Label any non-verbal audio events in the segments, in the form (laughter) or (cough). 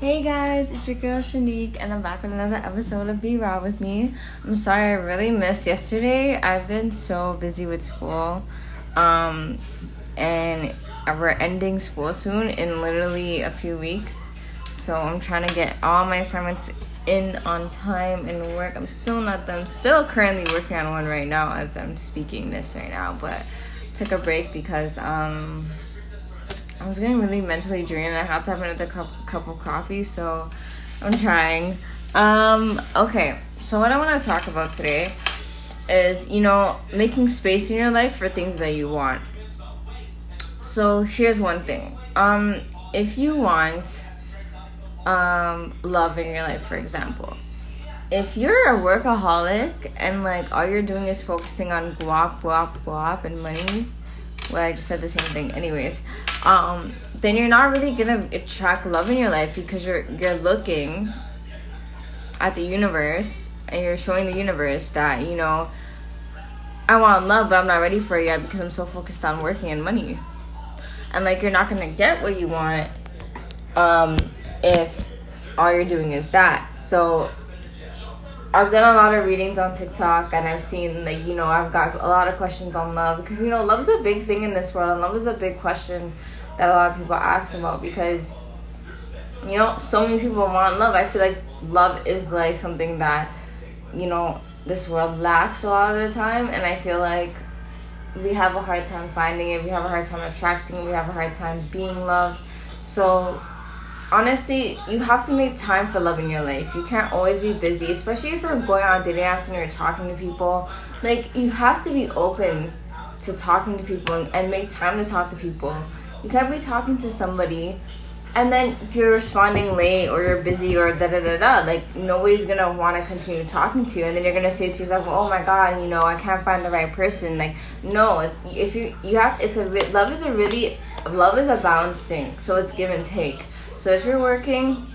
Hey guys, it's your girl Shanique, and I'm back with another episode of Be Raw with me. I'm sorry I really missed yesterday. I've been so busy with school, um, and we're ending school soon in literally a few weeks. So I'm trying to get all my assignments in on time and work. I'm still not done. I'm still currently working on one right now as I'm speaking this right now, but took a break because um I was getting really mentally drained and I had to have another cup, cup of coffee, so I'm trying. Um, okay, so what I want to talk about today is, you know, making space in your life for things that you want. So here's one thing. Um, if you want um, love in your life, for example, if you're a workaholic and like all you're doing is focusing on guap, guap, guap, and money, well, I just said the same thing. Anyways, um, then you're not really gonna attract love in your life because you're you're looking at the universe and you're showing the universe that you know I want love, but I'm not ready for it yet because I'm so focused on working and money. And like you're not gonna get what you want um, if all you're doing is that. So I've done a lot of readings on TikTok and I've seen like you know I've got a lot of questions on love because you know love is a big thing in this world and love is a big question that a lot of people ask about because you know so many people want love. I feel like love is like something that you know this world lacks a lot of the time and I feel like we have a hard time finding it. We have a hard time attracting it. We have a hard time being loved. So honestly, you have to make time for love in your life. You can't always be busy, especially if you're going on dating apps and you're talking to people. Like, you have to be open to talking to people and, and make time to talk to people. You can't be talking to somebody and then you're responding late or you're busy or da da da da. Like, nobody's gonna wanna continue talking to you. And then you're gonna say to yourself, well, oh my god, you know, I can't find the right person. Like, no, it's, if you, you have, it's a, love is a really, love is a balanced thing. So it's give and take so if you're working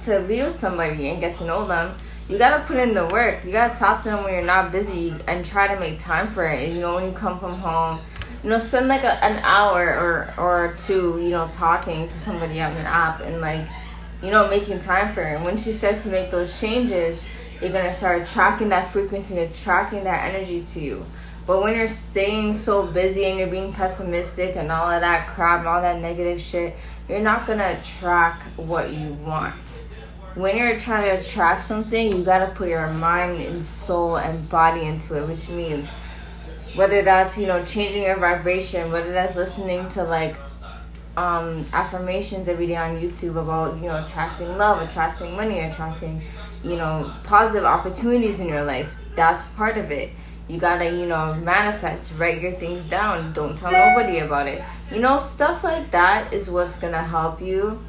to be with somebody and get to know them, you gotta put in the work. You gotta talk to them when you're not busy and try to make time for it. And, you know, when you come from home, you know, spend like a, an hour or or two, you know, talking to somebody on an app and like, you know, making time for it. And once you start to make those changes, you're gonna start tracking that frequency and tracking that energy to you. But when you're staying so busy and you're being pessimistic and all of that crap and all that negative shit, you're not gonna attract what you want. When you're trying to attract something, you gotta put your mind and soul and body into it, which means whether that's you know changing your vibration, whether that's listening to like um, affirmations every day on YouTube about you know attracting love, attracting money, attracting you know positive opportunities in your life. That's part of it you gotta you know manifest write your things down. Don't tell nobody about it. You know stuff like that is what's gonna help you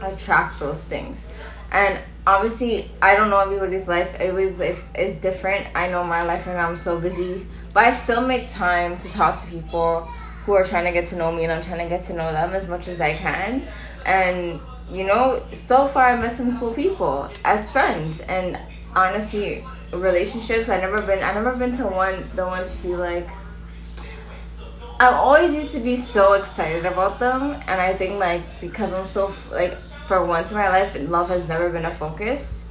attract those things. And obviously i don't know everybody's life. Everybody's life is different. I know my life now i'm so busy. But i still make time to talk to people who are trying to get to know me and i'm trying to get to know them as much as i can. And you know so far i met some cool people as friends. And honestly relationships. I never been. I never been to one. The one to be like. I always used to be so excited about them, and I think like because I'm so like for once in my life, love has never been a focus.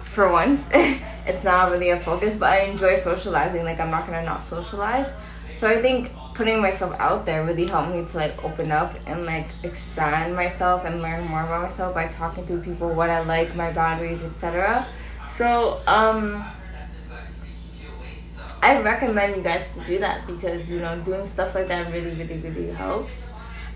For once, (laughs) it's not really a focus, but I enjoy socializing. Like I'm not gonna not socialize. So I think putting myself out there really helped me to like open up and like expand myself and learn more about myself by talking to people, what I like, my boundaries, etc. So um I recommend you guys to do that because you know doing stuff like that really, really, really helps.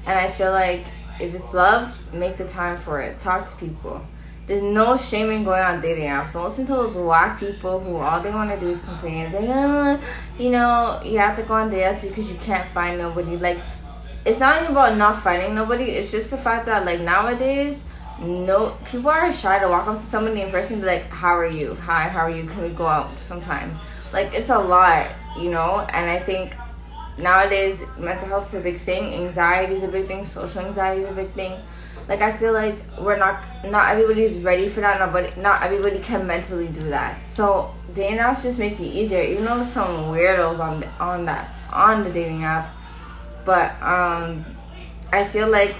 And I feel like if it's love, make the time for it. Talk to people. There's no shame in going on dating apps. Don't listen to those whack people who all they want to do is complain. Like, oh, you know, you have to go on dates because you can't find nobody. Like, it's not even about not finding nobody. It's just the fact that like nowadays, no people are shy to walk up to somebody in person and be like, "How are you? Hi, how are you? Can we go out sometime?" like it's a lot, you know, and I think nowadays mental health is a big thing, anxiety is a big thing, social anxiety is a big thing. Like I feel like we're not not everybody's ready for that, but not everybody can mentally do that. So dating apps just make it easier, even though some weirdos on the, on that on the dating app. But um, I feel like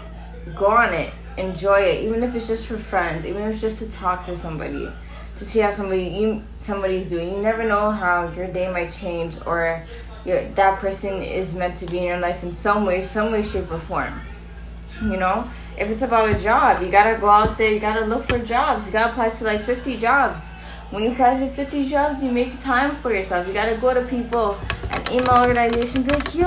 go on it enjoy it, even if it's just for friends, even if it's just to talk to somebody, to see how somebody you somebody's doing. You never know how your day might change or your that person is meant to be in your life in some way, some way, shape, or form. You know, if it's about a job, you gotta go out there, you gotta look for jobs, you gotta apply to like 50 jobs. When you apply to 50 jobs, you make time for yourself. You gotta go to people and email organizations, like, yo,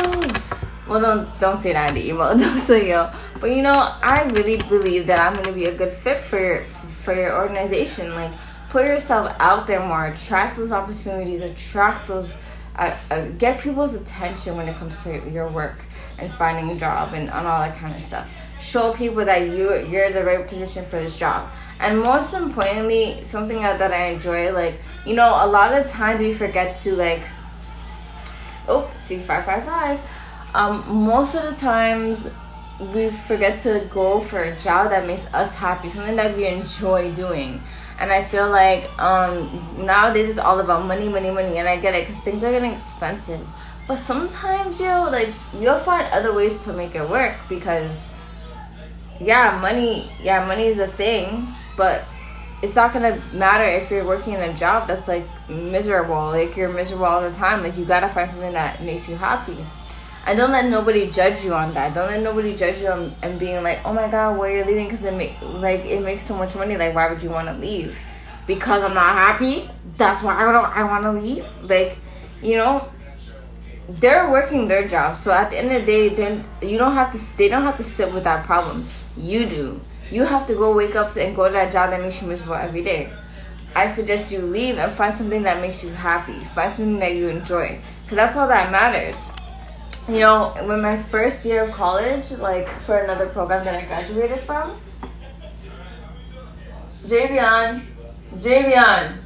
well don't don't say that in the email don't say yo. But you know i really believe that i'm going to be a good fit for your for your organization. Like put yourself out there more. Attract those opportunities. Attract those uh, uh, get people's attention when it comes to your work and finding a job and, and all that kind of stuff. Show people that you you're the right position for this job. And most importantly something that, that i enjoy like you know a lot of times we forget to like oops see 555 um, most of the times we forget to go for a job that makes us happy, something that we enjoy doing. And I feel like um, nowadays it's all about money, money, money, and I get it because things are getting expensive. But sometimes, yo, like you'll find other ways to make it work because, yeah, money, yeah, money is a thing, but it's not gonna matter if you're working in a job that's like miserable, like you're miserable all the time. Like you gotta find something that makes you happy. And don't let nobody judge you on that. Don't let nobody judge you on and being like, oh my god, why you're leaving? Because it make like it makes so much money. Like, why would you want to leave? Because I'm not happy. That's why I don't. I want to leave. Like, you know, they're working their job. So at the end of the day, then you don't have to. They don't have to sit with that problem. You do. You have to go wake up and go to that job that makes you miserable every day. I suggest you leave and find something that makes you happy. Find something that you enjoy. Because that's all that matters you know, when my first year of college, like for another program that I graduated from, Javion, Javion,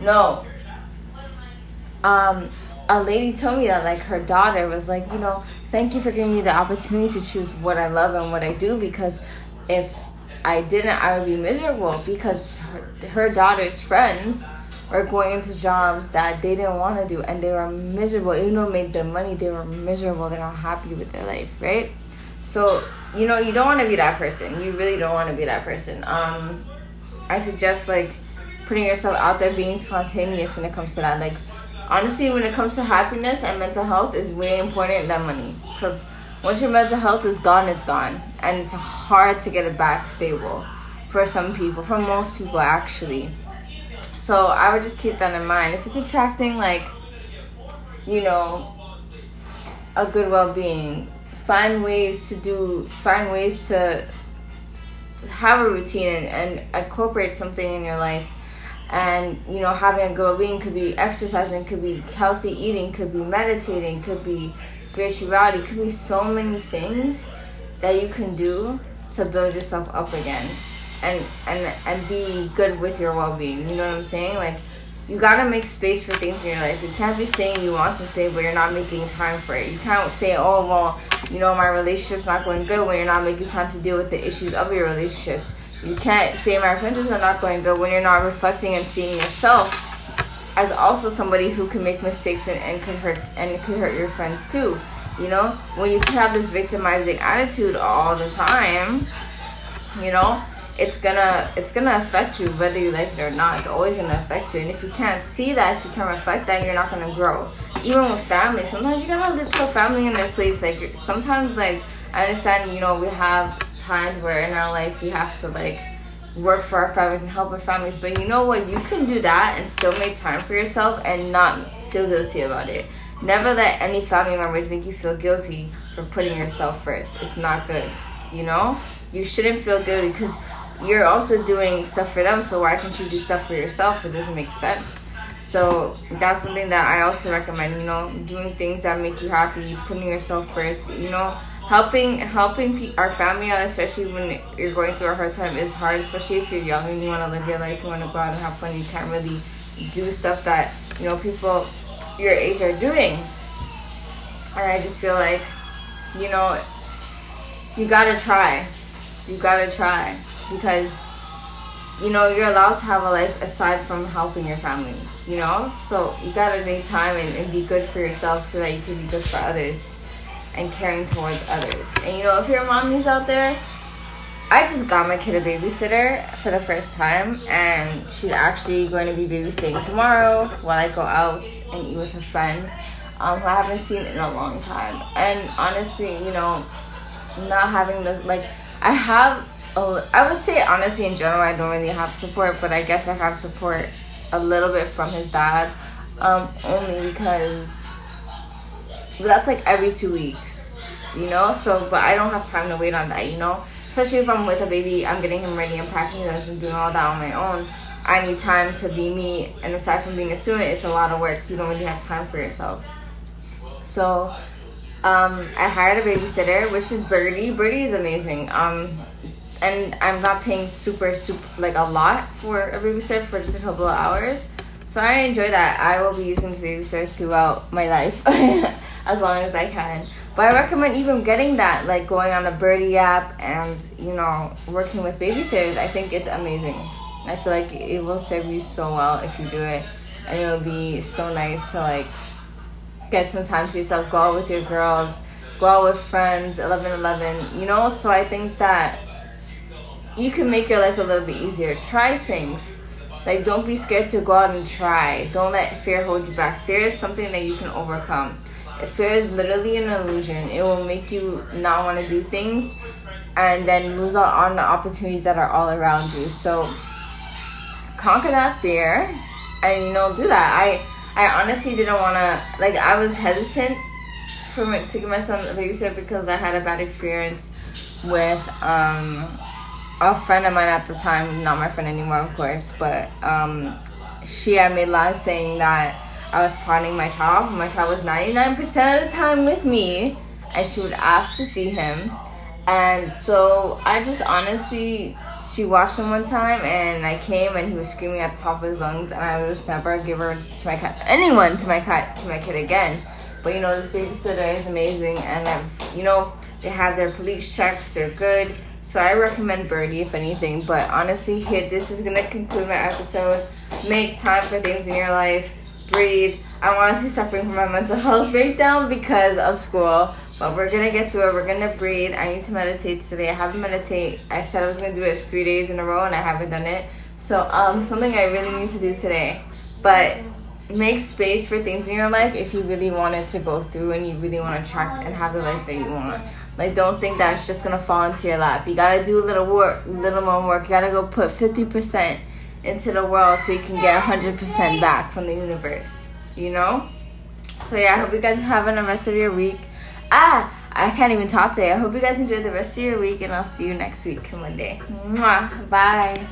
no. Um, a lady told me that like her daughter was like, you know, thank you for giving me the opportunity to choose what I love and what I do because if I didn't, I would be miserable because her, her daughter's friends or going into jobs that they didn't want to do and they were miserable. Even though made the money they were miserable. They're not happy with their life right? So you know you don't want to be that person. You really don't want to be that person. Um i suggest like putting yourself out there being spontaneous when it comes to that. Like honestly when it comes to happiness and mental health is way important than money. Because once your mental health is gone it's gone. And it's hard to get it back stable for some people for most people actually so I would just keep that in mind. If it's attracting like, you know, a good well-being, find ways to do, find ways to have a routine and, and incorporate something in your life. And you know, having a good well-being could be exercising, could be healthy eating, could be meditating, could be spirituality, could be so many things that you can do to build yourself up again and and and be good with your well-being you know what i'm saying? Like you gotta make space for things in your life. You can't be saying you want something but you're not making time for it. You can't say oh well you know my relationship's not going good when you're not making time to deal with the issues of your relationships. You can't say my friendships are not going good when you're not reflecting and seeing yourself as also somebody who can make mistakes and, and can hurt and can hurt your friends too you know? When you have this victimizing attitude all the time you know it's gonna it's gonna affect you whether you like it or not. It's always gonna affect you. And if you can't see that, if you can't reflect that, you're not gonna grow. Even with family, sometimes you gotta live put family in their place. Like sometimes, like I understand, you know, we have times where in our life we have to like work for our families and help our families. But you know what? You can do that and still make time for yourself and not feel guilty about it. Never let any family members make you feel guilty for putting yourself first. It's not good. You know, you shouldn't feel guilty because you're also doing stuff for them, so why can't you do stuff for yourself? It doesn't make sense. So that's something that I also recommend. You know, doing things that make you happy, putting yourself first. You know, helping helping our family out, especially when you're going through a hard time, is hard. Especially if you're young and you want to live your life, you want to go out and have fun. You can't really do stuff that you know people your age are doing. And I just feel like, you know, you gotta try. You gotta try because you know you're allowed to have a life aside from helping your family you know so you gotta make time and, and be good for yourself so that you can be good for others and caring towards others and you know if your mommy's out there I just got my kid a babysitter for the first time, and she's actually going to be babysitting tomorrow while I go out and eat with a friend um, who I haven't seen in a long time. And honestly, you know, not having this, like, I have, a, I would say honestly, in general, I don't really have support, but I guess I have support a little bit from his dad, um, only because that's like every two weeks, you know? So, but I don't have time to wait on that, you know? especially if I'm with a baby, I'm getting him ready and packing lunch and doing all that on my own. I need time to be me, and aside from being a student, it's a lot of work. You don't really have time for yourself. So, um, I hired a babysitter, which is Birdie. Birdie is amazing. Um, and I'm not paying super, super, like a lot for a babysitter for just a couple of hours. So I enjoy that. I will be using this babysitter throughout my life (laughs) as long as I can. But I recommend even getting that, like going on the Birdie app and, you know, working with babysitters. I think it's amazing. I feel like it will serve you so well if you do it. And it will be so nice to, like, get some time to yourself, go out with your girls, go out with friends, 11 11, you know? So I think that you can make your life a little bit easier. Try things. Like, don't be scared to go out and try. Don't let fear hold you back. Fear is something that you can overcome fear is literally an illusion. It will make you not want to do things and then lose out on the opportunities that are all around you. So conquer that fear and you know do that. I I honestly didn't want to like I was hesitant for my, to give my son a babysitter because I had a bad experience with um a friend of mine at the time, not my friend anymore, of course, but um she had made lies saying that I was pawning my child. My child was 99% of the time with me, and she would ask to see him. And so I just honestly, she watched him one time, and I came, and he was screaming at the top of his lungs, and I would just never give her to my cat, anyone to my cat, to my kid again. But you know, this babysitter is amazing, and I've, you know, they have their police checks, they're good. So I recommend Birdie if anything. But honestly, here this is gonna conclude my episode. Make time for things in your life breathe. I'm honestly suffering from my mental health breakdown because of school, but we're gonna get through it. We're gonna breathe. I need to meditate today. I haven't meditated. I said I was gonna do it three days in a row, and I haven't done it. So, um, something I really need to do today. But make space for things in your life if you really want it to go through and you really want to track and have the life that you want. Like, don't think that it's just gonna fall into your lap. You gotta do a little work, little more work. You gotta go put fifty percent into the world so you can get 100% back from the universe, you know? So yeah, I hope you guys are having the rest of your week. Ah, I can't even talk today. I hope you guys enjoy the rest of your week and I'll see you next week, Monday. Mwah. Bye.